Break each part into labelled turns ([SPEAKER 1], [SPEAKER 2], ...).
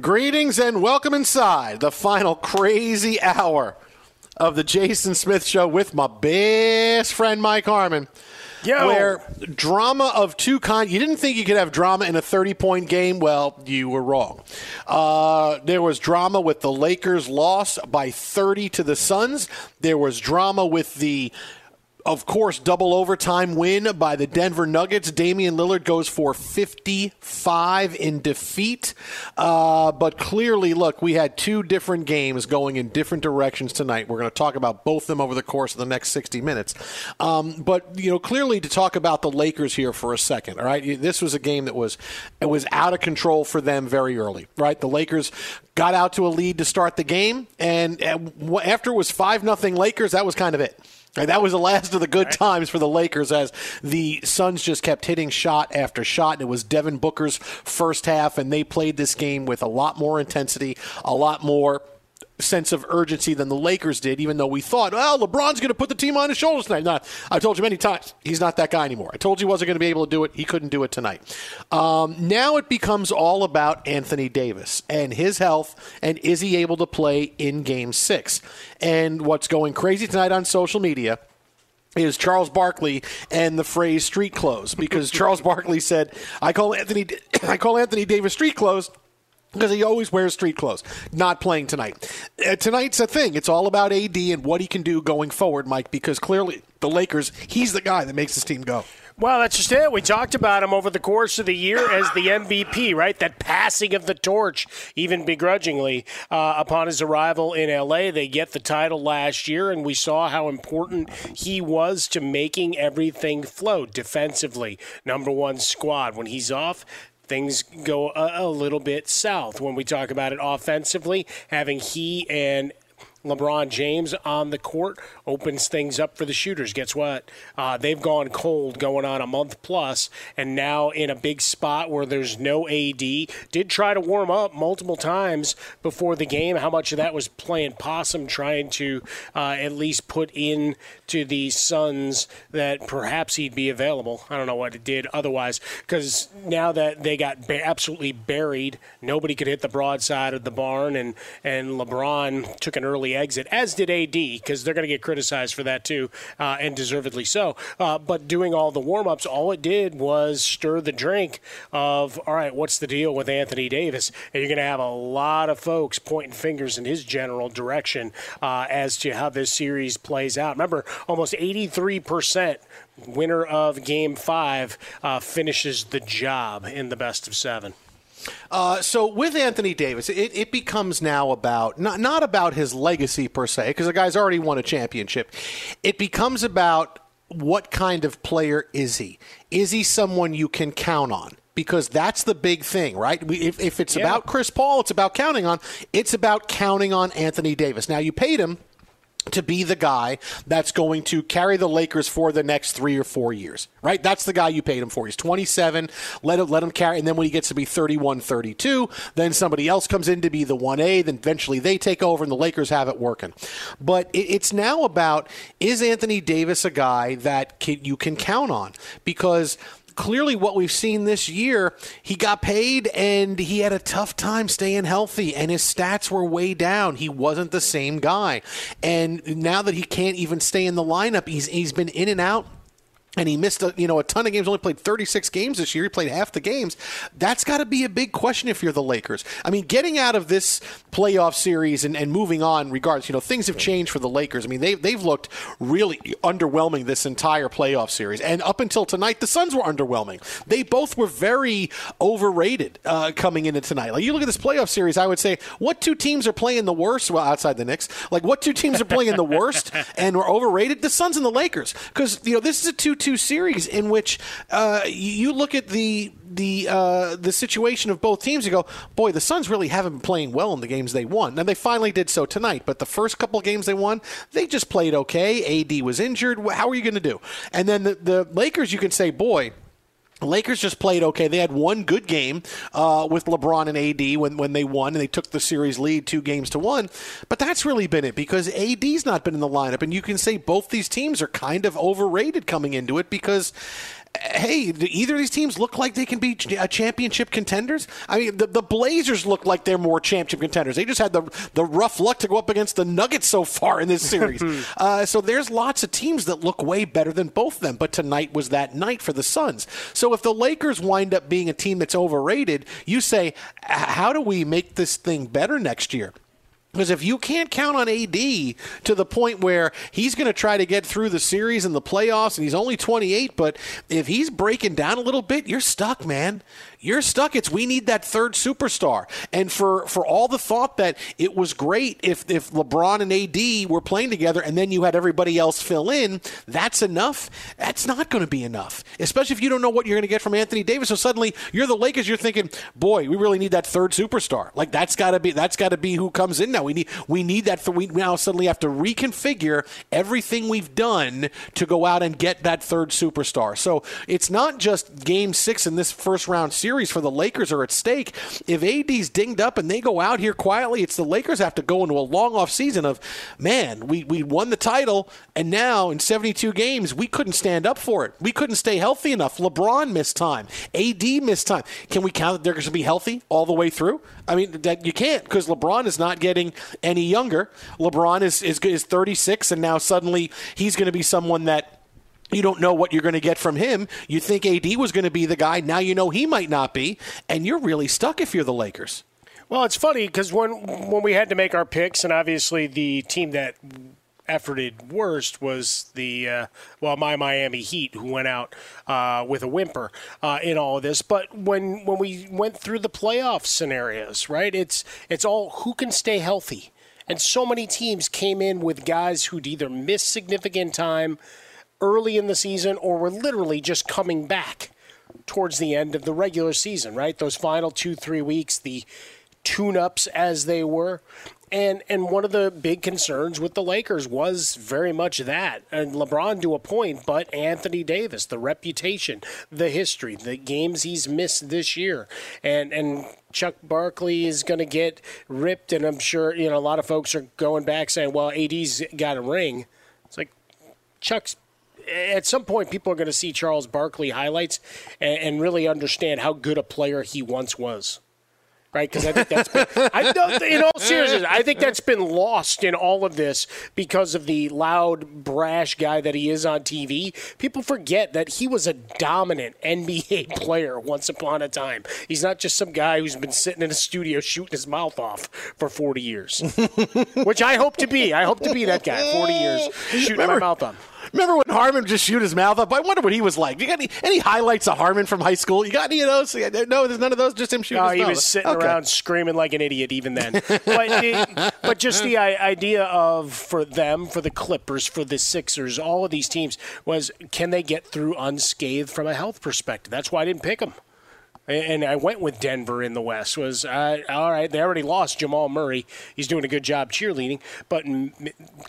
[SPEAKER 1] Greetings and welcome inside the final crazy hour of the Jason Smith Show with my best friend Mike Harmon.
[SPEAKER 2] Yo.
[SPEAKER 1] Where drama of two kinds. You didn't think you could have drama in a 30 point game? Well, you were wrong. Uh, there was drama with the Lakers' loss by 30 to the Suns. There was drama with the of course, double overtime win by the Denver Nuggets. Damian Lillard goes for 55 in defeat. Uh, but clearly, look, we had two different games going in different directions tonight. We're going to talk about both of them over the course of the next 60 minutes. Um, but, you know, clearly to talk about the Lakers here for a second, all right? This was a game that was, it was out of control for them very early, right? The Lakers got out to a lead to start the game, and after it was 5 nothing Lakers, that was kind of it. And that was the last of the good right. times for the Lakers as the Suns just kept hitting shot after shot. And it was Devin Booker's first half, and they played this game with a lot more intensity, a lot more sense of urgency than the Lakers did, even though we thought, well, LeBron's going to put the team on his shoulders tonight. No, I told you many times, he's not that guy anymore. I told you he wasn't going to be able to do it. He couldn't do it tonight. Um, now it becomes all about Anthony Davis and his health, and is he able to play in game six? And what's going crazy tonight on social media is Charles Barkley and the phrase street clothes because Charles Barkley said, I call Anthony I call Anthony Davis street clothes because he always wears street clothes. Not playing tonight. Uh, tonight's a thing. It's all about AD and what he can do going forward, Mike, because clearly the Lakers, he's the guy that makes this team go.
[SPEAKER 2] Well, that's just it. We talked about him over the course of the year as the MVP, right? That passing of the torch, even begrudgingly, uh, upon his arrival in LA. They get the title last year, and we saw how important he was to making everything flow defensively. Number one squad. When he's off, things go a, a, little bit south when we talk about it offensively. Having he and LeBron James on the court opens things up for the shooters. Guess what? Uh, they've gone cold going on a month plus, and now in a big spot where there's no AD. Did try to warm up multiple times before the game. How much of that was playing possum, trying to uh, at least put in to the Suns that perhaps he'd be available? I don't know what it did otherwise, because now that they got ba- absolutely buried, nobody could hit the broadside of the barn, and and LeBron took an early exit, as did AD, because they're going to get criticized for that too, uh, and deservedly so. Uh, but doing all the warm ups, all it did was stir the drink of, all right, what's the deal with Anthony Davis? And you're going to have a lot of folks pointing fingers in his general direction uh, as to how this series plays out. Remember, almost 83% winner of game five uh, finishes the job in the best of seven.
[SPEAKER 1] Uh, so with Anthony Davis, it, it, becomes now about not not about his legacy per se, because the guy's already won a championship. It becomes about what kind of player is he? Is he someone you can count on? Because that's the big thing, right? If, if it's yeah. about Chris Paul, it's about counting on. It's about counting on Anthony Davis. Now you paid him to be the guy that's going to carry the Lakers for the next three or four years, right? That's the guy you paid him for. He's 27. Let him, let him carry. And then when he gets to be 31, 32, then somebody else comes in to be the 1A. Then eventually they take over and the Lakers have it working. But it, it's now about is Anthony Davis a guy that can, you can count on? Because clearly what we've seen this year, he got paid and he had a tough time staying healthy and his stats were way down. He wasn't the same guy. And now that he can't even stay in the lineup, he's he's been in and out and he missed a you know a ton of games. Only played 36 games this year. He played half the games. That's got to be a big question if you're the Lakers. I mean, getting out of this playoff series and, and moving on, regards you know things have changed for the Lakers. I mean they they've looked really underwhelming this entire playoff series, and up until tonight, the Suns were underwhelming. They both were very overrated uh, coming into tonight. Like you look at this playoff series, I would say what two teams are playing the worst? Well, outside the Knicks, like what two teams are playing the worst and were overrated? The Suns and the Lakers, because you know this is a two two series in which uh, you look at the the uh, the situation of both teams, you go, boy, the Suns really haven't been playing well in the games they won. And they finally did so tonight. But the first couple games they won, they just played okay. AD was injured. How are you going to do? And then the, the Lakers, you can say, boy. Lakers just played okay. They had one good game uh, with LeBron and AD when, when they won, and they took the series lead two games to one. But that's really been it because AD's not been in the lineup, and you can say both these teams are kind of overrated coming into it because hey, do either of these teams look like they can be a championship contenders? I mean, the, the Blazers look like they're more championship contenders. They just had the the rough luck to go up against the Nuggets so far in this series. uh, so there's lots of teams that look way better than both of them. But tonight was that night for the Suns. So if the Lakers wind up being a team that's overrated, you say, how do we make this thing better next year? Because if you can't count on AD to the point where he's going to try to get through the series and the playoffs, and he's only 28, but if he's breaking down a little bit, you're stuck, man you're stuck. It's we need that third superstar. And for for all the thought that it was great if if LeBron and AD were playing together and then you had everybody else fill in, that's enough. That's not going to be enough, especially if you don't know what you're going to get from Anthony Davis. So suddenly you're the Lakers. You're thinking, boy, we really need that third superstar. Like that's got to be that's got to be who comes in now. We need we need that. Th- we now suddenly have to reconfigure everything we've done to go out and get that third superstar. So it's not just Game Six in this first round series series for the Lakers are at stake. If AD's dinged up and they go out here quietly, it's the Lakers have to go into a long off season of, man, we, we won the title, and now in 72 games, we couldn't stand up for it. We couldn't stay healthy enough. LeBron missed time. AD missed time. Can we count that they're going to be healthy all the way through? I mean, that you can't because LeBron is not getting any younger. LeBron is, is, is 36, and now suddenly he's going to be someone that you don't know what you're going to get from him. You think AD was going to be the guy. Now you know he might not be, and you're really stuck if you're the Lakers.
[SPEAKER 2] Well, it's funny because when when we had to make our picks, and obviously the team that efforted worst was the uh, well my Miami Heat who went out uh, with a whimper uh, in all of this. But when when we went through the playoff scenarios, right? It's it's all who can stay healthy, and so many teams came in with guys who'd either missed significant time early in the season or were literally just coming back towards the end of the regular season. Right, those final two three weeks, the tune-ups as they were and and one of the big concerns with the Lakers was very much that. And LeBron to a point, but Anthony Davis, the reputation, the history, the games he's missed this year. And and Chuck Barkley is going to get ripped and I'm sure, you know, a lot of folks are going back saying, "Well, AD's got a ring." It's like Chuck's at some point, people are going to see Charles Barkley highlights and, and really understand how good a player he once was right? Because I think that's been, I don't, in all seriousness, I think that's been lost in all of this because of the loud, brash guy that he is on TV. People forget that he was a dominant NBA player once upon a time. He's not just some guy who's been sitting in a studio shooting his mouth off for 40 years, which I hope to be. I hope to be that guy, 40 years shooting Remember, my mouth on.
[SPEAKER 1] Remember when Harmon just shoot his mouth up? I wonder what he was like. You got any, any highlights of Harmon from high school? You got any of those? No, there's none of those. Just him shooting.
[SPEAKER 2] No, oh,
[SPEAKER 1] he
[SPEAKER 2] mouth. was sitting okay. around screaming like an idiot even then. but, it, but just the idea of for them, for the Clippers, for the Sixers, all of these teams was can they get through unscathed from a health perspective? That's why I didn't pick them and I went with Denver in the West. Was uh, all right. They already lost Jamal Murray. He's doing a good job cheerleading, but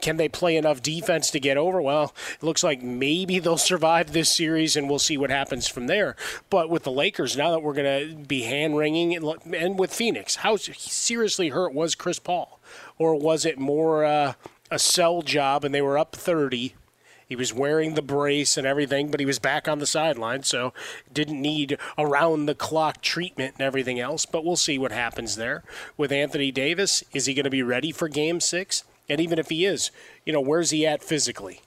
[SPEAKER 2] can they play enough defense to get over? Well, it looks like maybe they'll survive this series, and we'll see what happens from there. But with the Lakers, now that we're going to be hand wringing, and with Phoenix, how seriously hurt was Chris Paul, or was it more uh, a sell job, and they were up thirty? He was wearing the brace and everything, but he was back on the sideline, so didn't need around the clock treatment and everything else. But we'll see what happens there. With Anthony Davis, is he going to be ready for game six? And even if he is, you know, where's he at physically?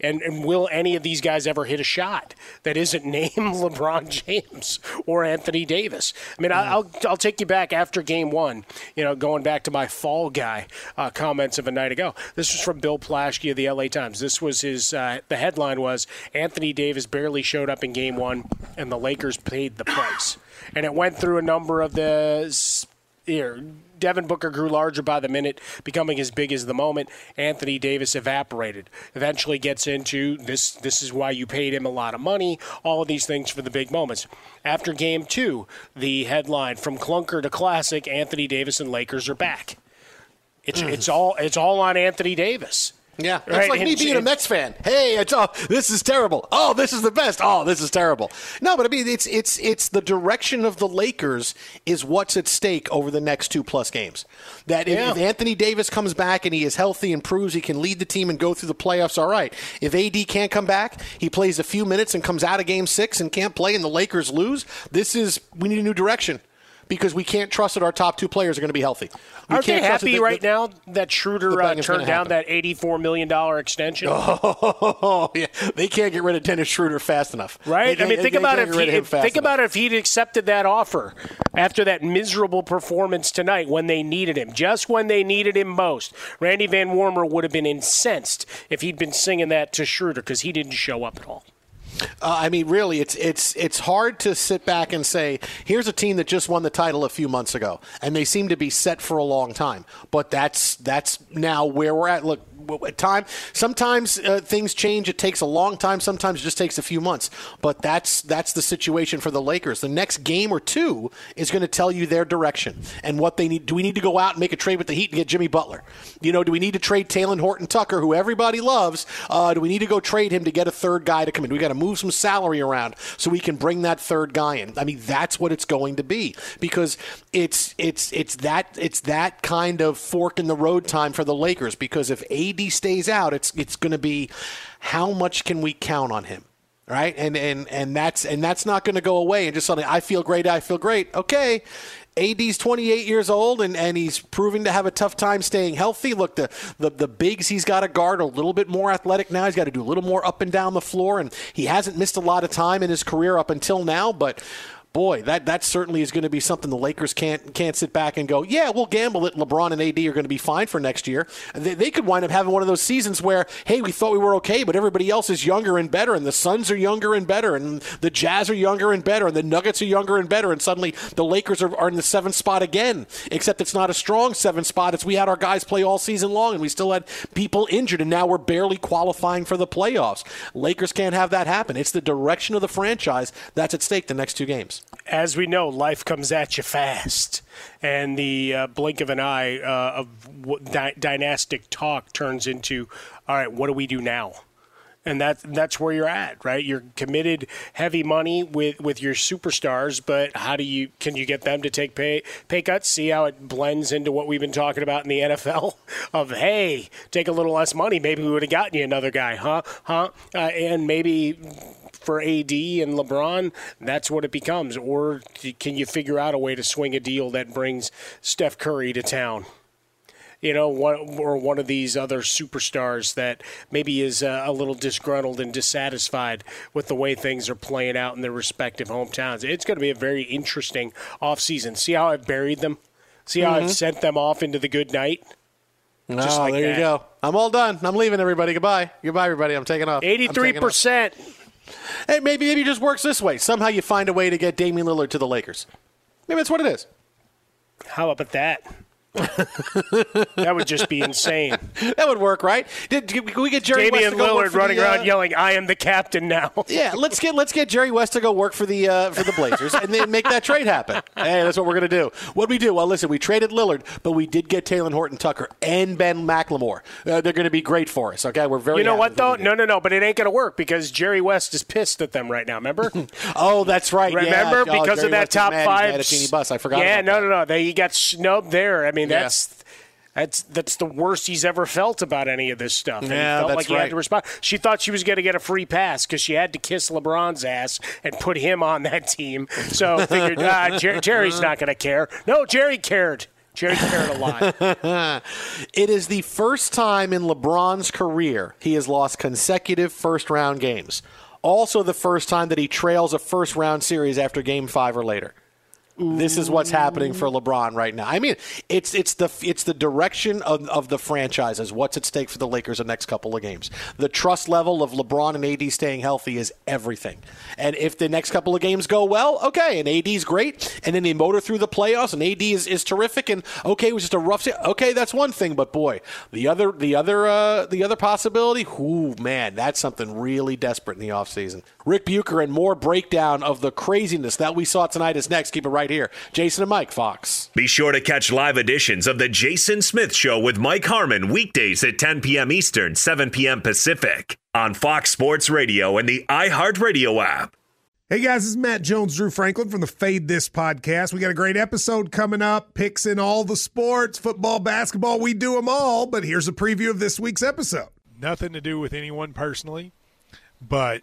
[SPEAKER 2] And, and will any of these guys ever hit a shot that isn't named LeBron James or Anthony Davis? I mean, mm. I'll, I'll take you back after game one, you know, going back to my fall guy uh, comments of a night ago. This was from Bill Plaschke of the LA Times. This was his, uh, the headline was Anthony Davis barely showed up in game one, and the Lakers paid the price. And it went through a number of the here, Devin Booker grew larger by the minute, becoming as big as the moment. Anthony Davis evaporated. Eventually gets into this this is why you paid him a lot of money, all of these things for the big moments. After game two, the headline from clunker to classic, Anthony Davis and Lakers are back. It's mm. it's all it's all on Anthony Davis.
[SPEAKER 1] Yeah, it's right? like me being a Mets fan. Hey, it's oh, this is terrible. Oh, this is the best. Oh, this is terrible. No, but I mean, it's it's it's the direction of the Lakers is what's at stake over the next two plus games. That if, yeah. if Anthony Davis comes back and he is healthy and proves he can lead the team and go through the playoffs, all right. If AD can't come back, he plays a few minutes and comes out of Game Six and can't play, and the Lakers lose. This is we need a new direction because we can't trust that our top two players are going to be healthy. We
[SPEAKER 2] Aren't they happy right now that Schroeder uh, turned down that $84 million extension?
[SPEAKER 1] Oh, yeah. They can't get rid of Dennis Schroeder fast enough.
[SPEAKER 2] Right? I mean, think about it. If he, think enough. about if he'd accepted that offer after that miserable performance tonight when they needed him, just when they needed him most. Randy Van Warmer would have been incensed if he'd been singing that to Schroeder because he didn't show up at all.
[SPEAKER 1] Uh, I mean, really, it's it's it's hard to sit back and say, here's a team that just won the title a few months ago, and they seem to be set for a long time. But that's that's now where we're at. Look, time. Sometimes uh, things change. It takes a long time. Sometimes it just takes a few months. But that's that's the situation for the Lakers. The next game or two is going to tell you their direction and what they need. Do we need to go out and make a trade with the Heat and get Jimmy Butler? You know, do we need to trade Talen Horton Tucker, who everybody loves? Uh, do we need to go trade him to get a third guy to come in? We got to move some salary around so we can bring that third guy in. I mean, that's what it's going to be because it's it's it's that it's that kind of fork in the road time for the Lakers because if AD stays out, it's it's going to be how much can we count on him? Right? And and and that's and that's not going to go away and just suddenly I feel great, I feel great. Okay. AD's 28 years old and, and he's proving to have a tough time staying healthy. Look, the, the, the bigs he's got to guard a little bit more athletic now. He's got to do a little more up and down the floor, and he hasn't missed a lot of time in his career up until now. But boy, that, that certainly is going to be something the Lakers can't can't sit back and go, yeah, we'll gamble that LeBron and AD are going to be fine for next year. They, they could wind up having one of those seasons where, hey, we thought we were okay, but everybody else is younger and better, and the Suns are younger and better, and the Jazz are younger and better, and the Nuggets are younger and better, and suddenly the Lakers are, are in the seventh spot again. Except it's not a strong seventh spot. It's we had our guys play all season long, and we still had people injured, and now we're barely qualifying for the playoffs. Lakers can't have that happen. It's the direction of the franchise that's at stake the next two games.
[SPEAKER 2] As we know, life comes at you fast, and the uh, blink of an eye uh, of dy- dynastic talk turns into, all right, what do we do now? and that's that's where you're at, right? You're committed heavy money with with your superstars, but how do you can you get them to take pay pay cuts? See how it blends into what we've been talking about in the NFL of hey, take a little less money, maybe we would have gotten you another guy, huh? Huh? Uh, and maybe for AD and LeBron, that's what it becomes. Or can you figure out a way to swing a deal that brings Steph Curry to town? you know, one, or one of these other superstars that maybe is uh, a little disgruntled and dissatisfied with the way things are playing out in their respective hometowns. It's going to be a very interesting offseason. See how I've buried them? See how mm-hmm. I've sent them off into the good night?
[SPEAKER 1] No, Just like there that. you go. I'm all done. I'm leaving, everybody. Goodbye. Goodbye, everybody. I'm taking off.
[SPEAKER 2] 83%.
[SPEAKER 1] Hey, maybe, maybe it just works this way. Somehow you find a way to get Damian Lillard to the Lakers. Maybe that's what it is.
[SPEAKER 2] How about that? That would just be insane.
[SPEAKER 1] that would work, right? Did, did we get Jerry
[SPEAKER 2] Damian
[SPEAKER 1] West
[SPEAKER 2] Lillard running
[SPEAKER 1] the,
[SPEAKER 2] uh, around yelling, "I am the captain now"?
[SPEAKER 1] yeah, let's get let's get Jerry West to go work for the uh, for the Blazers and then make that trade happen. Hey, that's what we're gonna do. What we do? Well, listen, we traded Lillard, but we did get Talen Horton Tucker and Ben McLemore. Uh, they're going to be great for us. Okay, we're very.
[SPEAKER 2] You know what though? No, no, no. But it ain't going to work because Jerry West is pissed at them right now. Remember?
[SPEAKER 1] oh, that's right.
[SPEAKER 2] Remember
[SPEAKER 1] yeah.
[SPEAKER 2] because
[SPEAKER 1] oh,
[SPEAKER 2] of that
[SPEAKER 1] West
[SPEAKER 2] top five.
[SPEAKER 1] Bus. I forgot.
[SPEAKER 2] Yeah, no, no, no. They got snubbed there. I mean, yeah. that's that's that's the worst he's ever felt about any of this stuff. And
[SPEAKER 1] yeah,
[SPEAKER 2] he felt
[SPEAKER 1] that's
[SPEAKER 2] like he
[SPEAKER 1] right.
[SPEAKER 2] had to respond. She thought she was going to get a free pass because she had to kiss LeBron's ass and put him on that team. So figured, ah, Jer- Jerry's not going to care. No, Jerry cared. Jerry cared a lot.
[SPEAKER 1] it is the first time in LeBron's career he has lost consecutive first round games. Also, the first time that he trails a first round series after game five or later. This is what's happening for LeBron right now. I mean, it's it's the it's the direction of, of the franchises. What's at stake for the Lakers the next couple of games? The trust level of LeBron and AD staying healthy is everything. And if the next couple of games go well, okay, and AD's great, and then they motor through the playoffs, and AD is, is terrific, and okay, it was just a rough. Okay, that's one thing, but boy, the other the other uh, the other possibility, ooh man, that's something really desperate in the offseason. Ric Bucher and more breakdown of the craziness that we saw tonight is next. Keep it right right here. Jason and Mike, Fox.
[SPEAKER 3] Be sure to catch live editions of The Jason Smith Show with Mike Harmon weekdays at 10 p.m. Eastern, 7 p.m. Pacific on Fox Sports Radio and the iHeartRadio app.
[SPEAKER 4] Hey guys, this is Matt Jones, Drew Franklin from the Fade This podcast. We got a great episode coming up, picks in all the sports, football, basketball, we do them all. But here's a preview of this week's episode.
[SPEAKER 5] Nothing to do with anyone personally, but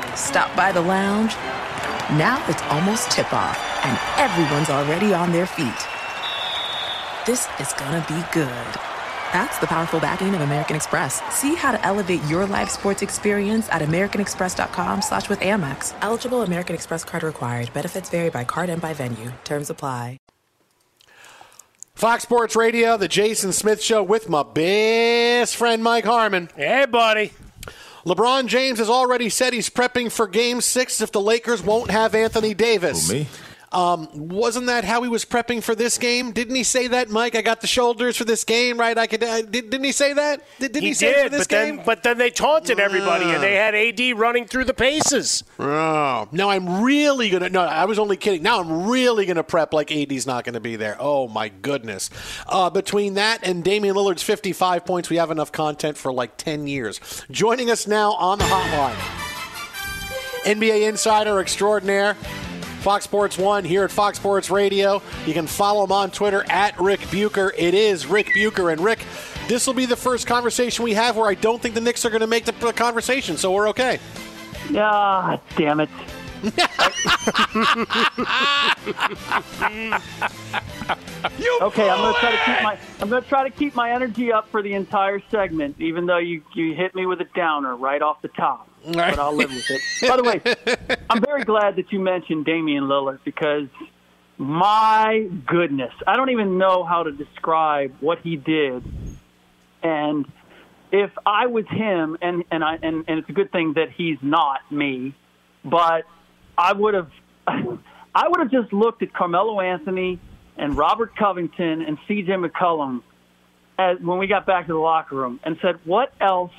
[SPEAKER 6] Stop by the lounge. Now it's almost tip off, and everyone's already on their feet. This is gonna be good. That's the powerful backing of American Express. See how to elevate your live sports experience at americanexpress.com slash with Amex. Eligible American Express card required. Benefits vary by card and by venue. Terms apply.
[SPEAKER 1] Fox Sports Radio, the Jason Smith Show with my best friend Mike Harmon.
[SPEAKER 2] Hey, buddy.
[SPEAKER 1] LeBron James has already said he's prepping for Game Six if the Lakers won't have Anthony Davis.
[SPEAKER 7] Who, me?
[SPEAKER 1] Um, wasn't that how he was prepping for this game? Didn't he say that, Mike? I got the shoulders for this game, right? I could. Uh, did, not he say that? Did, did he,
[SPEAKER 2] he,
[SPEAKER 1] say
[SPEAKER 2] did,
[SPEAKER 1] for this
[SPEAKER 2] but
[SPEAKER 1] game?
[SPEAKER 2] Then, but then they taunted everybody, and they had AD running through the paces.
[SPEAKER 1] Oh, now I'm really gonna. No, I was only kidding. Now I'm really gonna prep like AD's not gonna be there. Oh my goodness! Uh, between that and Damian Lillard's 55 points, we have enough content for like 10 years. Joining us now on the hotline, NBA insider extraordinaire. Fox Sports 1 here at Fox Sports Radio. You can follow him on Twitter at Ric Bucher. It is Ric Bucher. And Rick, this will be the first conversation we have where I don't think the Knicks are going to make the conversation, so we're okay.
[SPEAKER 8] Ah, damn it. Okay, I'm going to try to keep my I'm going to try to keep my energy up for the entire segment, even though you you hit me with a downer right off the top. But I'll live with it. By the way, I'm very glad that you mentioned Damian Lillard because my goodness, I don't even know how to describe what he did. And if I was him, and and I and, and it's a good thing that he's not me, but I would have I would have just looked at Carmelo Anthony and Robert Covington and C.J. McCollum as, when we got back to the locker room and said, "What else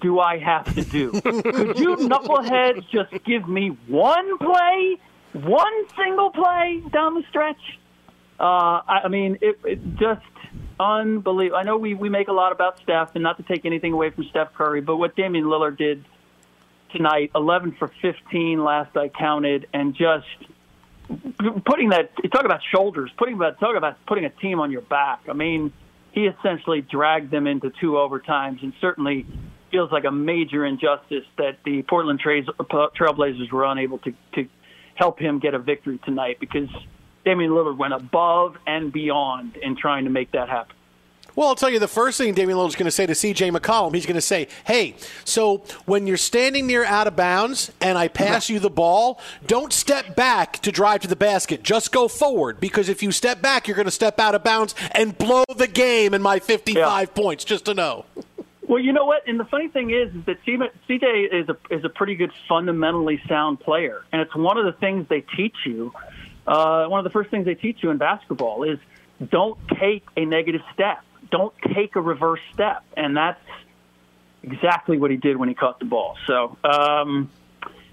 [SPEAKER 8] do I have to do? Could you knuckleheads just give me one play, one single play down the stretch?" Uh, I, I mean, it, it just unbelievable. I know we, we make a lot about Steph, and not to take anything away from Steph Curry, but what Damian Lillard did tonight, 11 for 15 last I counted, and just putting that, you talk about shoulders, putting about, talk about putting a team on your back. I mean, he essentially dragged them into two overtimes and certainly feels like a major injustice that the Portland Trailblazers were unable to, to help him get a victory tonight because Damian Lillard went above and beyond in trying to make that happen.
[SPEAKER 1] Well, I'll tell you the first thing Damian Lillard's going to say to C.J. McCollum, he's going to say, "Hey, so when you're standing near out of bounds and I pass you the ball, don't step back to drive to the basket. Just go forward because if you step back, you're going to step out of bounds and blow the game in my 55 points. Just to know."
[SPEAKER 8] Well, you know what? And the funny thing is, is that CJ is a is a pretty good fundamentally sound player, and it's one of the things they teach you. Uh, one of the first things they teach you in basketball is don't take a negative step, don't take a reverse step, and that's exactly what he did when he caught the ball. So, um,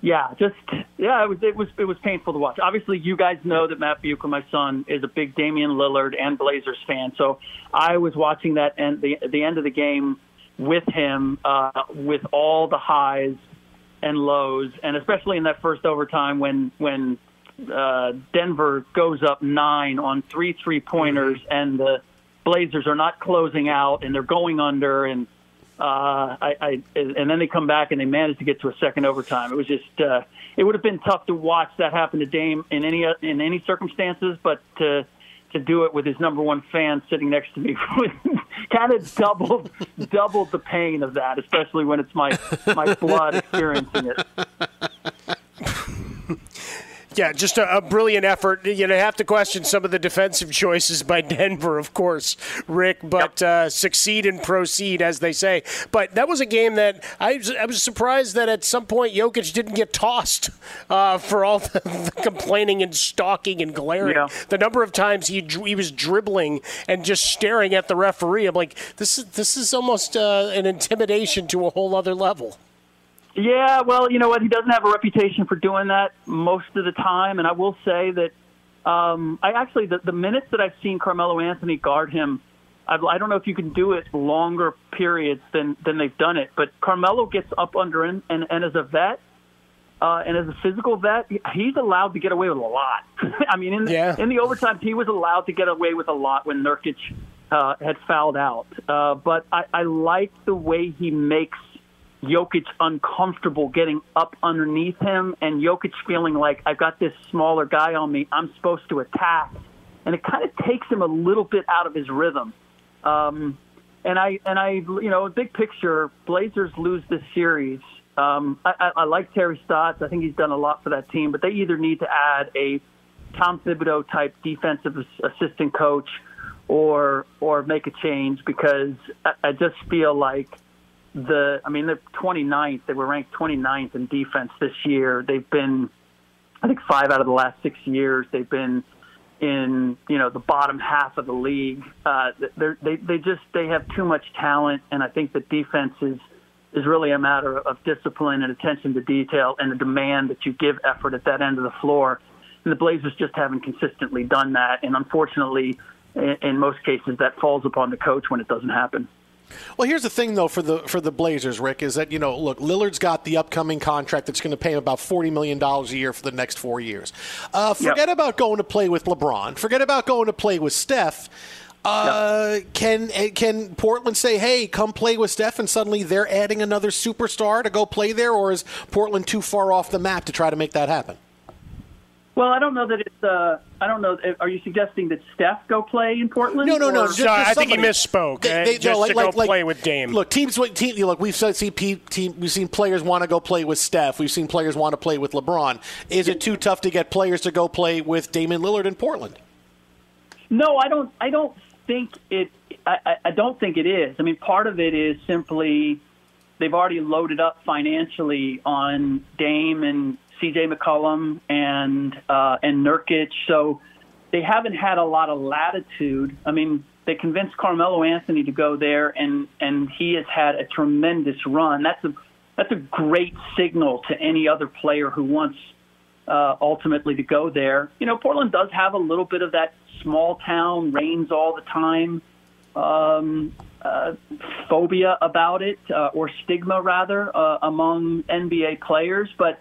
[SPEAKER 8] yeah, just yeah, it was it was it was painful to watch. Obviously, you guys know that Matt Bucher, my son, is a big Damian Lillard and Blazers fan. So I was watching that and the the end of the game with him uh, with all the highs and lows, and especially in that first overtime when when uh, Denver goes up nine on three three pointers, and the Blazers are not closing out, and they're going under, and uh, I, I and then they come back and they manage to get to a second overtime. It was just uh, it would have been tough to watch that happen to Dame in any in any circumstances, but to to do it with his number one fan sitting next to me kind of doubled doubled the pain of that, especially when it's my my blood experiencing it.
[SPEAKER 2] Yeah, just a, a, brilliant effort. You know, have to question some of the defensive choices by Denver, of course, Rick, but uh, succeed and proceed, as they say. But that was a game that I, I was surprised that at some point Jokic didn't get tossed uh, for all the, the, complaining and stalking and glaring.
[SPEAKER 8] Yeah.
[SPEAKER 2] The number of times he he was dribbling and just staring at the referee, I'm like, this is this is almost uh, an intimidation to a whole other level.
[SPEAKER 8] Yeah, well, you know what? He doesn't have a reputation for doing that most of the time, and I will say that um, I actually the, the minutes that I've seen Carmelo Anthony guard him, I've, I don't know if you can do it longer periods than than they've done it, but Carmelo gets up under him, and, and as a vet. Uh, and as a physical vet, he's allowed to get away with a lot. I mean, in the,
[SPEAKER 2] yeah.
[SPEAKER 8] in the overtime, he was allowed to get away with a lot when Nurkic uh, had fouled out. Uh, but I, I like the way he makes Jokic uncomfortable getting up underneath him, and Jokic feeling like I've got this smaller guy on me. I'm supposed to attack, and it kind of takes him a little bit out of his rhythm. Um, and I and I, you know, big picture, Blazers lose this series. Um, I, I, I like Terry Stotts. I think he's done a lot for that team, but they either need to add a Tom Thibodeau type defensive assistant coach, or or make a change because I, I just feel like the I mean they're 29th. They were ranked 29th in defense this year. They've been I think five out of the last six years they've been in you know the bottom half of the league. Uh, they they just they have too much talent, and I think the defense is is really a matter of discipline and attention to detail and the demand that you give effort at that end of the floor. And the Blazers just haven't consistently done that, and unfortunately, in, in most cases, that falls upon the coach when it doesn't happen.
[SPEAKER 1] Well, here's the thing, though, for the for the Blazers, Rick, is that you know, look, Lillard's got the upcoming contract that's going to pay him about forty million dollars a year for the next four years. Uh, forget yep. about going to play with LeBron. Forget about going to play with Steph. Uh, yep. Can can Portland say, "Hey, come play with Steph," and suddenly they're adding another superstar to go play there, or is Portland too far off the map to try to make that happen?
[SPEAKER 8] Well, I don't know that it's. Uh, I don't know. Are you suggesting that Steph go play in Portland?
[SPEAKER 1] No, no, no. Just,
[SPEAKER 2] Sorry, I think he misspoke. They, they, just no, like, to go
[SPEAKER 1] like,
[SPEAKER 2] play with Dame.
[SPEAKER 1] Look, teams. Team, look, we've seen team, we've seen players want to go play with Steph. We've seen players want to play with LeBron. Is it too tough to get players to go play with Damian Lillard in Portland?
[SPEAKER 8] No, I don't. I don't think it. I, I don't think it is. I mean, part of it is simply they've already loaded up financially on Dame and C.J. McCollum and uh, and Nurkic. So they haven't had a lot of latitude. I mean, they convinced Carmelo Anthony to go there, and and he has had a tremendous run. That's a that's a great signal to any other player who wants uh, ultimately to go there. You know, Portland does have a little bit of that small town rains all the time um, uh, phobia about it, uh, or stigma rather, uh, among NBA players, but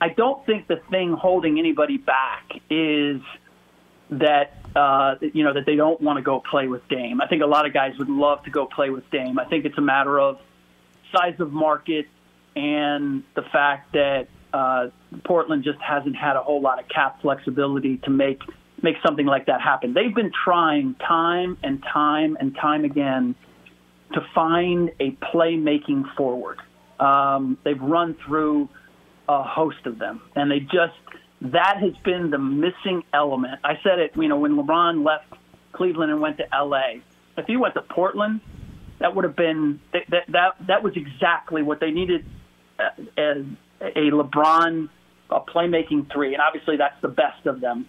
[SPEAKER 8] I don't think the thing holding anybody back is that uh, you know that they don't want to go play with Dame. I think a lot of guys would love to go play with Dame. I think it's a matter of size of market and the fact that uh, Portland just hasn't had a whole lot of cap flexibility to make make something like that happen. They've been trying time and time and time again to find a playmaking forward. Um, they've run through a host of them, and they just that has been the missing element. I said it, you know, when LeBron left Cleveland and went to L.A. If he went to Portland, that would have been that that that was exactly what they needed uh, as a LeBron a playmaking three, and obviously that's the best of them.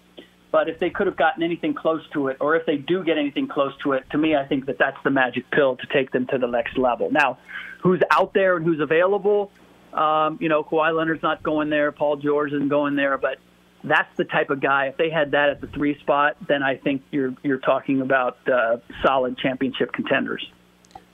[SPEAKER 8] But if they could have gotten anything close to it, or if they do get anything close to it, to me, I think that that's the magic pill to take them to the next level. Now, who's out there and who's available? Um, you know, Kawhi Leonard's not going there. Paul George isn't going there, but that's the type of guy. If they had that at the three spot, then I think you're you're talking about uh, solid championship contenders.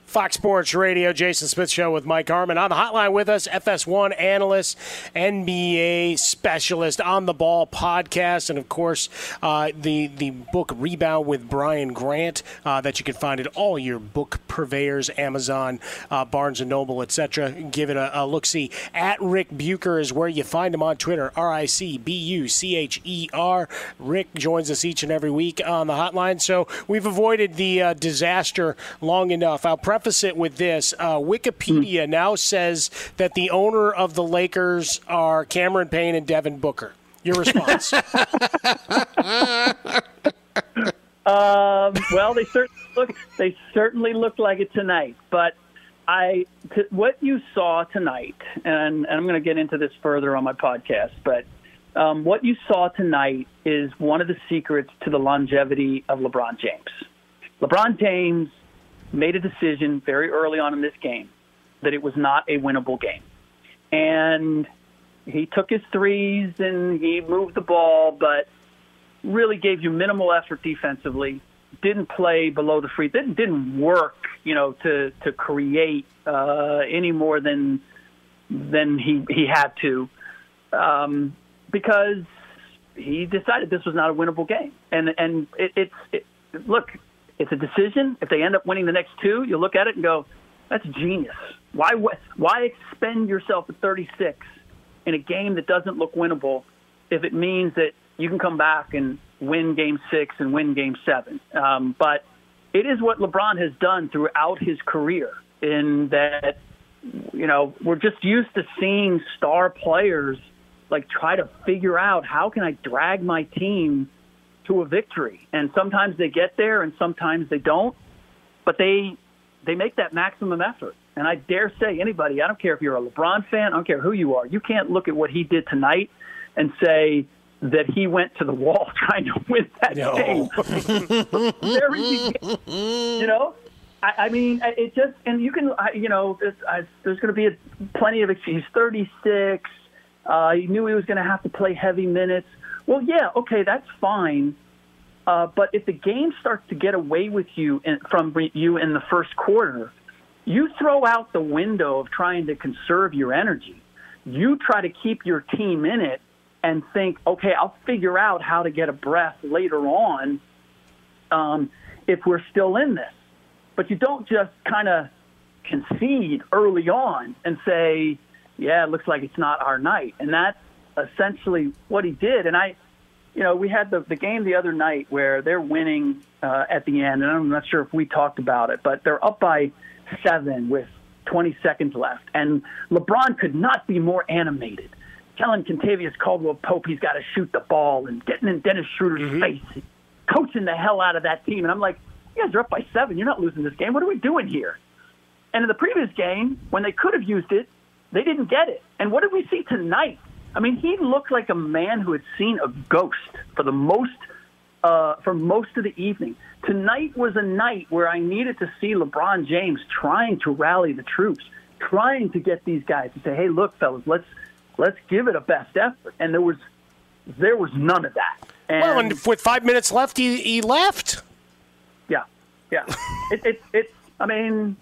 [SPEAKER 2] Fox Sports Radio, Jason Smith Show with Mike Harmon. On the hotline with us, FS1 analyst, NBA specialist, on the ball podcast, and of course, uh, the, the book Rebound with Brian Grant uh, that you can find at all your book purveyors, Amazon, uh, Barnes & Noble, etc. Give it a, a look-see. At Ric Bucher is where you find him on Twitter, R-I-C-B-U-C-H-E-R. Ric joins us each and every week on the hotline, so we've avoided the uh, disaster long enough. I'll preface it with this uh, Wikipedia now says that the owner of the Lakers are Cameron Payne and Devin Booker. Your response?
[SPEAKER 8] Um, well, they certainly look they certainly look like it tonight. But I t- what you saw tonight, and, and I'm going to get into this further on my podcast, but um, what you saw tonight is one of the secrets to the longevity of LeBron James. LeBron James made a decision very early on in this game that it was not a winnable game, and he took his threes and he moved the ball, but really gave you minimal effort defensively. Didn't play below the free. Didn't didn't work, you know, to to create uh, any more than than he he had to, um, because he decided this was not a winnable game. And and it, it's it, look, it's a decision. If they end up winning the next two, you look at it and go, that's genius. Why why expend yourself at 36 in a game that doesn't look winnable if it means that you can come back and win game six and win game seven. Um, but it is what LeBron has done throughout his career in that, you know, we're just used to seeing star players like try to figure out how can I drag my team to a victory. And sometimes they get there and sometimes they don't, but they, they make that maximum effort. And I dare say anybody, I don't care if you're a LeBron fan, I don't care who you are, you can't look at what he did tonight and say, that he went to the wall trying to win that no. game. Very, you know, I, I, mean, it just and you can, you know, I, there's going to be a, plenty of excuses. He's 36. Uh, he knew he was going to have to play heavy minutes. Well, yeah, okay, that's fine. Uh, but if the game starts to get away with you in, from you in the first quarter, you throw out the window of trying to conserve your energy. You try to keep your team in it and think, okay, I'll figure out how to get a breath later on um, if we're still in this. But you don't just kind of concede early on and say, yeah, it looks like it's not our night. And that's essentially what he did. And I, you know, we had the, the game the other night where they're winning uh, at the end, and I'm not sure if we talked about it, but they're up by seven with 20 seconds left. And LeBron could not be more animated telling Kentavious Caldwell Pope he's got to shoot the ball and getting in Dennis Schroeder's mm-hmm. face, coaching the hell out of that team. And I'm like, you guys are up by seven. You're not losing this game. What are we doing here? And in the previous game, when they could have used it, they didn't get it. And what did we see tonight? I mean, he looked like a man who had seen a ghost for the most uh, for most of the evening. Tonight was a night where I needed to see LeBron James trying to rally the troops, trying to get these guys to say, "Hey, look, fellas, let's let's give it a best effort. And there was there was none of that.
[SPEAKER 2] And well, and with five minutes left, he, he left.
[SPEAKER 8] Yeah, yeah. it, it, it, I mean,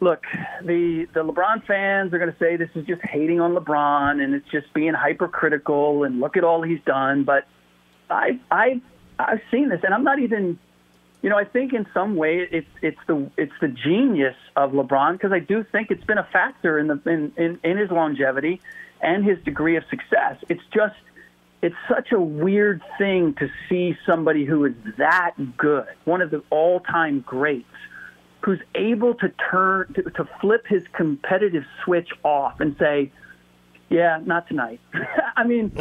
[SPEAKER 8] look, the the LeBron fans are going to say this is just hating on LeBron and it's just being hypercritical and look at all he's done. But I I I've seen this, and I'm not even you know, I think in some way it's it's the it's the genius of LeBron because I do think it's been a factor in the in, in, in his longevity and his degree of success. It's just it's such a weird thing to see somebody who is that good, one of the all-time greats, who's able to turn to, to flip his competitive switch off and say, "Yeah, not tonight." I mean,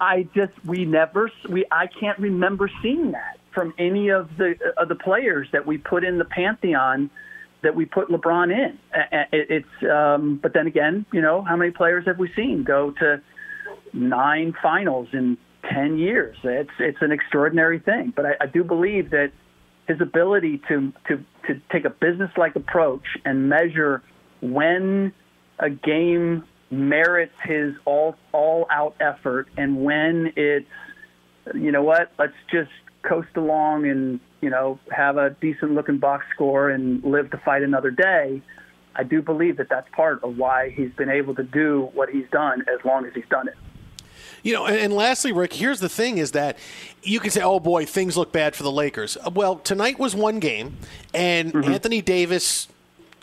[SPEAKER 8] I just we never we I can't remember seeing that from any of the of the players that we put in the pantheon that we put LeBron in. It's um, but then again, you know, how many players have we seen go to nine finals in 10 years. It's it's an extraordinary thing, but I, I do believe that his ability to to to take a business-like approach and measure when a game merits his all all out effort and when it's you know what let's just coast along and you know have a decent looking box score and live to fight another day i do believe that that's part of why he's been able to do what he's done as long as he's done it
[SPEAKER 1] you know, and, and, lastly, Ric, here's the thing: is that you can say, "Oh boy, things look bad for the Lakers." Well, tonight was one game, and mm-hmm. Anthony Davis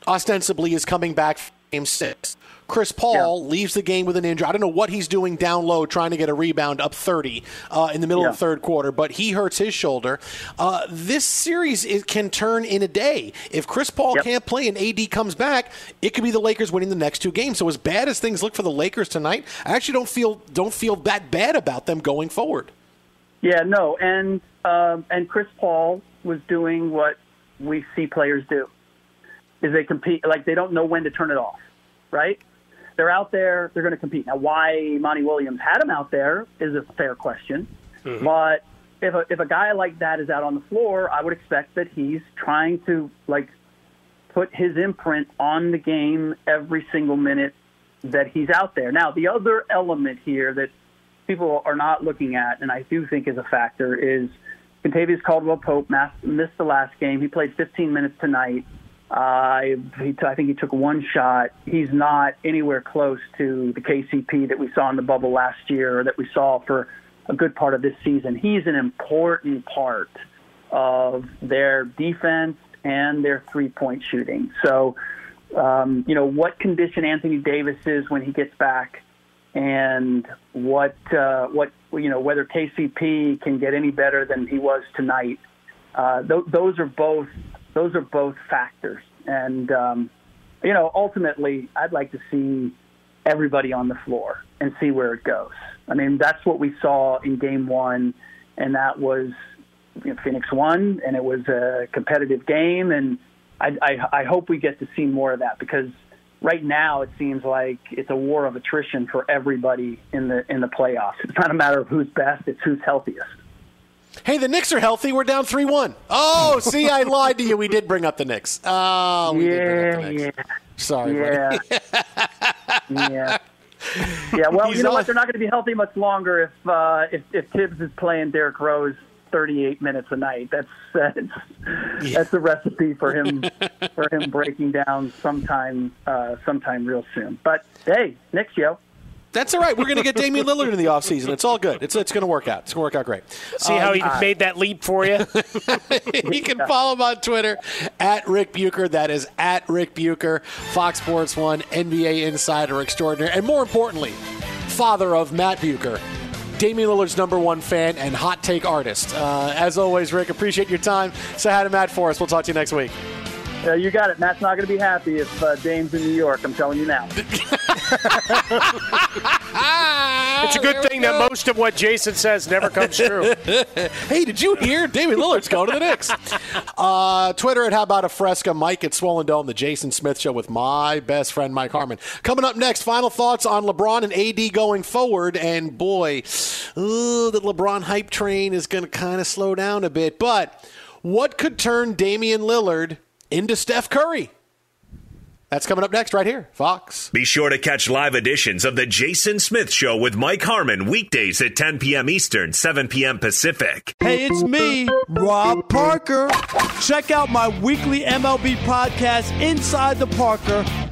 [SPEAKER 1] ostensibly is coming back game six. Chris Paul yeah. leaves the game with an injury. I don't know what he's doing down low trying to get a rebound up 30 uh, in the middle yeah. of the third quarter, but he hurts his shoulder. Uh, this series it can turn in a day. If Chris Paul yep. can't play and AD comes back, it could be the Lakers winning the next two games. So as bad as things look for the Lakers tonight, I actually don't feel don't feel that bad about them going forward.
[SPEAKER 8] Yeah, no, and um, and Chris Paul was doing what we see players do is they compete like they don't know when to turn it off, right? They're out there, they're going to compete. Now, why Monty Williams had him out there is a fair question, mm-hmm. but if a, if a guy like that is out on the floor, I would expect that he's trying to like put his imprint on the game every single minute that he's out there. Now, the other element here that people are not looking at, and I do think is a factor, is Kentavious Caldwell Pope missed the last game. He played 15 minutes tonight. Uh, he t- I think he took one shot. He's not anywhere close to the KCP that we saw in the bubble last year or that we saw for a good part of this season. He's an important part of their defense and their three point shooting. So, um, you know, what condition Anthony Davis is when he gets back and what, uh, what, you know, whether KCP can get any better than he was tonight. Uh, th- those are both those are both factors. And, um, you know, ultimately, I'd like to see everybody on the floor and see where it goes. I mean, that's what we saw in game one, and that was you know, Phoenix won, and it was a competitive game. And I, I, I hope we get to see more of that because right now it seems like it's a war of attrition for everybody in the in the playoffs. It's not a matter of who's best; it's who's healthiest.
[SPEAKER 1] Hey, the Knicks are healthy. We're down 3 1. Oh, see, I lied to you. We did bring up the Knicks. Oh, we
[SPEAKER 8] yeah,
[SPEAKER 1] did bring up the Knicks.
[SPEAKER 8] Yeah.
[SPEAKER 1] Sorry,
[SPEAKER 8] yeah. yeah. Yeah, well, He's you know what? They're not going to be healthy much longer if, uh, if if Thibs is playing Derrick Rose 38 minutes a night. That's that's, yeah. that's a recipe for him for him breaking down sometime uh, sometime real soon. But hey, Knicks, yo.
[SPEAKER 1] That's all right. We're going to get Damian Lillard in the offseason. It's all good. It's, it's going to work out. It's going to work out great.
[SPEAKER 2] See um, how he uh, made that leap for you?
[SPEAKER 1] you can follow him on Twitter at Ric Bucher. That is at Ric Bucher, Fox Sports 1, NBA insider extraordinaire, and more importantly, father of Matt Bucher. Damian Lillard's number one fan and hot take artist. Uh, as always, Ric, appreciate your time. Say hi to Matt for us. We'll talk to you next week.
[SPEAKER 8] Yeah, you got it. Matt's not going to be happy if uh, Dame's in New York. I'm telling you now.
[SPEAKER 2] it's a good thing that most of what Jason says never comes true.
[SPEAKER 1] hey, did you hear Damian Lillard's going to the Knicks? Uh, Twitter at How About a Fresca, Mike at Swollen Dome, the Jason Smith Show with my best friend Mike Harmon. Coming up next, final thoughts on LeBron and AD going forward. And boy, ooh, the LeBron hype train is going to kind of slow down a bit. But what could turn Damian Lillard – into Steph Curry. That's coming up next, right here, Fox.
[SPEAKER 3] Be sure to catch live editions of The Jason Smith Show with Mike Harmon weekdays at 10 p.m. Eastern, 7 p.m. Pacific.
[SPEAKER 7] Hey, it's me, Rob Parker. Check out my weekly MLB podcast, Inside the Parker,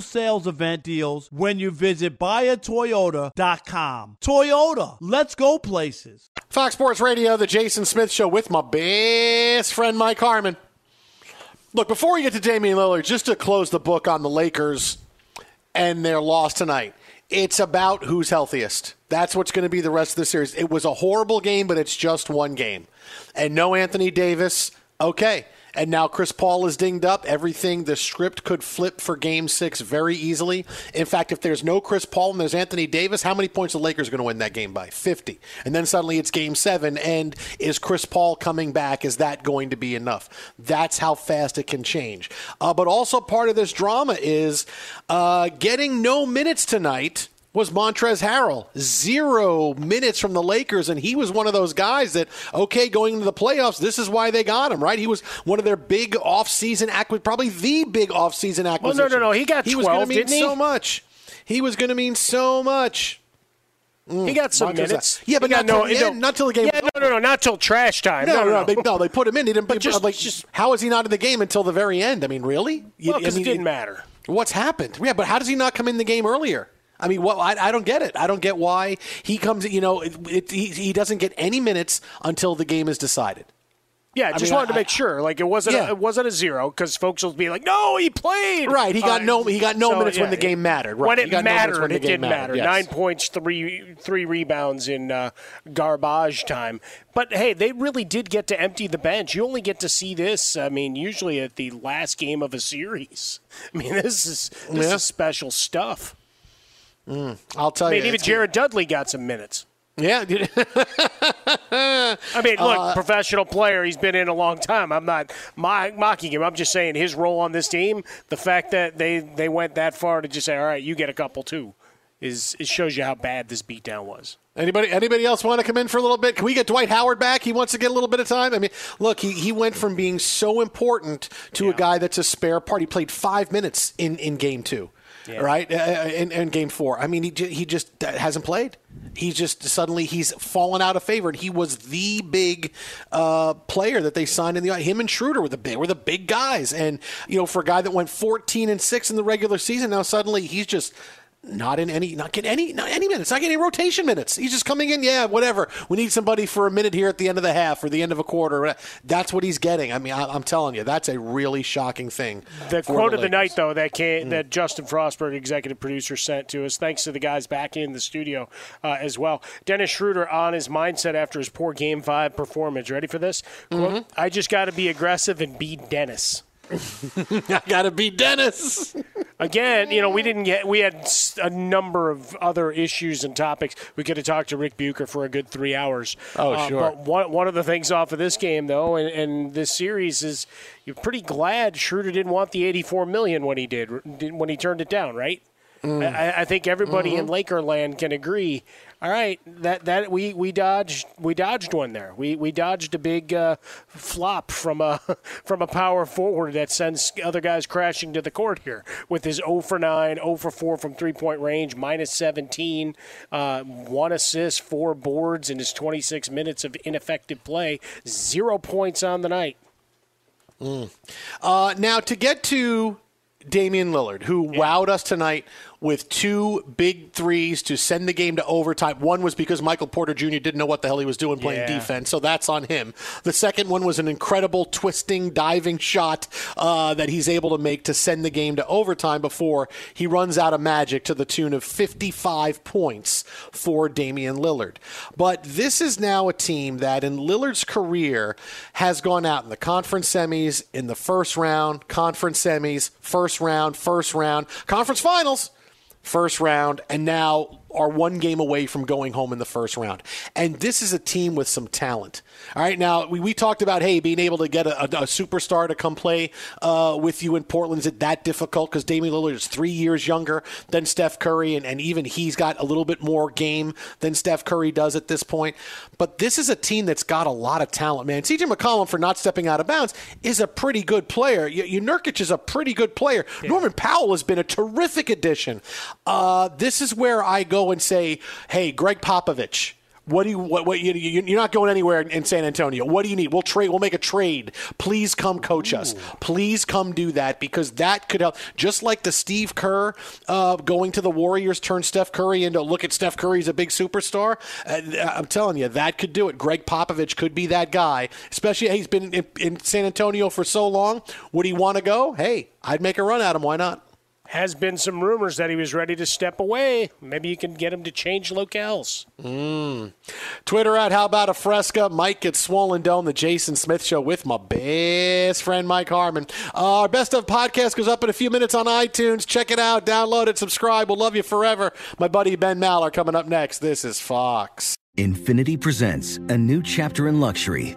[SPEAKER 7] sales event deals when you visit buyatoyota.com. Toyota, let's go places.
[SPEAKER 1] Fox Sports Radio, the Jason Smith Show with my best friend Mike Harmon. Look, before we get to Damian Lillard, just to close the book on the Lakers and their loss tonight, it's about who's healthiest. That's what's going to be the rest of the series. It was a horrible game, but it's just one game. And no Anthony Davis, okay. And now Chris Paul is dinged up. Everything, the script could flip for game six very easily. In fact, if there's no Chris Paul and there's Anthony Davis, how many points the Lakers going to win that game by? 50. And then suddenly it's game seven. And is Chris Paul coming back? Is that going to be enough? That's how fast it can change. Uh, but also part of this drama is uh, getting no minutes tonight was Montrez Harrell. Zero minutes from the Lakers, and he was one of those guys that, okay, going into the playoffs, this is why they got him, right? He was one of their big offseason acquisitions, probably the big offseason acquisition.
[SPEAKER 2] Well, no, no, no. He got
[SPEAKER 1] He was
[SPEAKER 2] 12,
[SPEAKER 1] gonna mean
[SPEAKER 2] didn't he?
[SPEAKER 1] so much. He was going to mean so much. Mm,
[SPEAKER 2] He got some
[SPEAKER 1] Montrez
[SPEAKER 2] minutes.
[SPEAKER 1] Yeah, but not
[SPEAKER 2] got
[SPEAKER 1] till
[SPEAKER 2] no-
[SPEAKER 1] the
[SPEAKER 2] no-
[SPEAKER 1] end, not till the game.
[SPEAKER 2] Yeah, no, no, no, not till trash time.
[SPEAKER 1] no,
[SPEAKER 2] No,
[SPEAKER 1] no,
[SPEAKER 2] no, no.
[SPEAKER 1] They, no, they put him in. They didn't.
[SPEAKER 2] But just-
[SPEAKER 1] like, just, how is he not in the game until the very end? I mean, really?
[SPEAKER 2] Well, 'cause
[SPEAKER 1] I
[SPEAKER 2] it didn't matter.
[SPEAKER 1] What's happened? Yeah, but how does he not come in the game earlier? I mean, what? I, I don't get it. I don't get why he comes. You know, it, it, he, he doesn't get any minutes until the game is decided.
[SPEAKER 2] Yeah,
[SPEAKER 1] I
[SPEAKER 2] just
[SPEAKER 1] mean,
[SPEAKER 2] wanted to make sure. Like it wasn't.
[SPEAKER 1] Yeah.
[SPEAKER 2] A, it wasn't a zero because folks will be like, "No, he played."
[SPEAKER 1] Right, he got
[SPEAKER 2] Uh,
[SPEAKER 1] no- he got no
[SPEAKER 2] so,
[SPEAKER 1] minutes when the game mattered. Right,
[SPEAKER 2] When it
[SPEAKER 1] got no
[SPEAKER 2] mattered,
[SPEAKER 1] when
[SPEAKER 2] it didn't
[SPEAKER 1] mattered,
[SPEAKER 2] matter.
[SPEAKER 1] yes.
[SPEAKER 2] Nine points, three three rebounds in uh, garbage time. But hey, they really did get to empty the bench. You only get to see this. I mean, usually at the last game of a series. I mean, this is this
[SPEAKER 1] Yeah.
[SPEAKER 2] is special stuff.
[SPEAKER 1] Mm, I'll tell
[SPEAKER 2] I mean,
[SPEAKER 1] you.
[SPEAKER 2] even Jared Dudley got some minutes.
[SPEAKER 1] Yeah.
[SPEAKER 2] I mean, look,
[SPEAKER 1] Uh,
[SPEAKER 2] professional player. He's been in a long time. I'm not mocking him. I'm just saying his role on this team. The fact that they they went that far to just say, "All right, you get a couple too," is it shows you how bad this beatdown was.
[SPEAKER 1] Anybody anybody else want to come in for a little bit? Can we get Dwight Howard back? He wants to get a little bit of time. I mean, look, he, he went from being so important to a guy that's a spare part. He played five minutes in, in game two, right? Uh, in, in game four. I mean, he, he just hasn't played. He's just suddenly he's fallen out of favor. And he was the big uh, player that they signed in the him and Schroeder were the big were the big guys. And you know, for a guy that went 14 and six in the regular season, now suddenly he's just not in any, not getting any, not any minutes, not getting any rotation minutes. He's just coming in, yeah, whatever. We need somebody for a minute here at the end of the half or the end of a quarter. That's what he's getting. I mean, I, I'm telling you, that's a really shocking thing.
[SPEAKER 2] The quote of the night, though, that
[SPEAKER 1] Mm.
[SPEAKER 2] came, that Justin Frostberg, executive producer, sent to us. Thanks to the guys back in the studio uh, as well. Dennis Schroeder on his mindset after his poor Game Five performance. Ready for this? Quote,
[SPEAKER 1] Mm-hmm.
[SPEAKER 2] I just got to be aggressive and be Dennis.
[SPEAKER 1] I got to beat Dennis.
[SPEAKER 2] Again, you know, we didn't get. We had a number of other issues and topics. We could have talked to Ric Bucher for a good three hours.
[SPEAKER 1] Oh,
[SPEAKER 2] Uh,
[SPEAKER 1] sure.
[SPEAKER 2] But one one of the things off of this game, though, and, and this series is, you're pretty glad Schroeder didn't want the 84 million when he did when he turned it down, right?
[SPEAKER 1] Mm.
[SPEAKER 2] I, I think everybody in
[SPEAKER 1] Mhm.
[SPEAKER 2] Lakerland can agree. All right, that that we, we dodged we dodged one there. We we dodged a big uh, flop from a from a power forward that sends other guys crashing to the court here with his 0 for 9, 0 for 4 from three point range, minus 17, uh, one assist, four boards in his 26 minutes of ineffective play, zero points on the night.
[SPEAKER 1] Mm. Uh, now, to get to Damian Lillard, who wowed us tonight with two big threes to send the game to overtime. One was because Michael Porter Jr. didn't know what the hell he was doing playing
[SPEAKER 2] Yeah.
[SPEAKER 1] defense, so that's on him. The second one was an incredible twisting, diving shot uh, that he's able to make to send the game to overtime before he runs out of magic to the tune of 55 points for Damian Lillard. But this is now a team that in Lillard's career has gone out in the conference semis, in the first round, conference semis, first round, first round, conference finals first round, and now are one game away from going home in the first round. And this is a team with some talent. All right, now we, we talked about hey being able to get a, a, a superstar to come play uh, with you in Portland is it that difficult because Damian Lillard is three years younger than Steph Curry, and, and even he's got a little bit more game than Steph Curry does at this point. But this is a team that's got a lot of talent, man. CJ McCollum for not stepping out of bounds is a pretty good player. Y- y- Nurkic is a pretty good player. Norman Powell has been a terrific addition. Uh, this is where I go and say, hey, Gregg Popovich. What do you? What? what you, you, you're not going anywhere in San Antonio. What do you need? We'll trade. We'll make a trade. Please come coach us. Please come do that because that could help. Just like the Steve Kerr uh, going to the Warriors turned Steph Curry into look at Steph Curry; Curry's a big superstar. Uh, I'm telling you that could do it. Gregg Popovich could be that guy. Especially he's been in, in San Antonio for so long. Would he want to go? Hey, I'd make a run at him. Why not?
[SPEAKER 2] Has been some rumors that he was ready to step away. Maybe you can get him to change locales.
[SPEAKER 1] Mm. Twitter at How About a Fresca. Mike gets swollen dome. The Jason Smith Show with my best friend Mike Harmon. Uh, our best of podcast goes up in a few minutes on iTunes. Check it out, download it, subscribe. We'll love you forever. My buddy Ben Maller coming up next. This is Fox.
[SPEAKER 9] Infiniti presents a new chapter in luxury,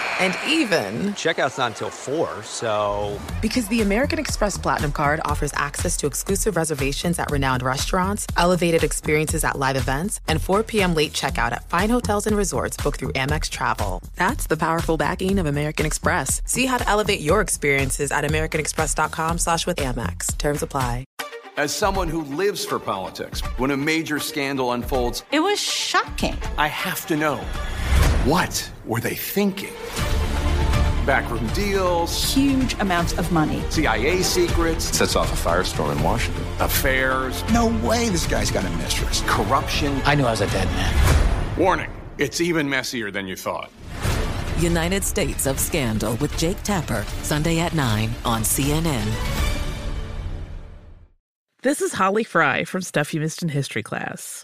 [SPEAKER 6] And even,
[SPEAKER 10] Checkout's not until 4, so.
[SPEAKER 6] because the American Express Platinum Card offers access to exclusive reservations at renowned restaurants, elevated experiences at live events, and 4 p.m. late checkout at fine hotels and resorts booked through Amex Travel. That's the powerful backing of American Express. See how to elevate your experiences at americanexpress.com slash with Amex. Terms apply.
[SPEAKER 11] As someone who lives for politics, when a major scandal unfolds,
[SPEAKER 12] It was shocking.
[SPEAKER 11] I have to know what were they thinking? Backroom deals,
[SPEAKER 12] Huge amounts of money.
[SPEAKER 11] CIA secrets,
[SPEAKER 13] Sets off a firestorm in Washington.
[SPEAKER 11] affairs,
[SPEAKER 14] No way this guy's got a mistress.
[SPEAKER 11] corruption.
[SPEAKER 14] I knew I was a dead man.
[SPEAKER 11] Warning, it's even messier than you thought.
[SPEAKER 15] United States of Scandal with Jake Tapper, Sunday at 9 on CNN.
[SPEAKER 16] This is Holly Fry from Stuff You Missed in History class.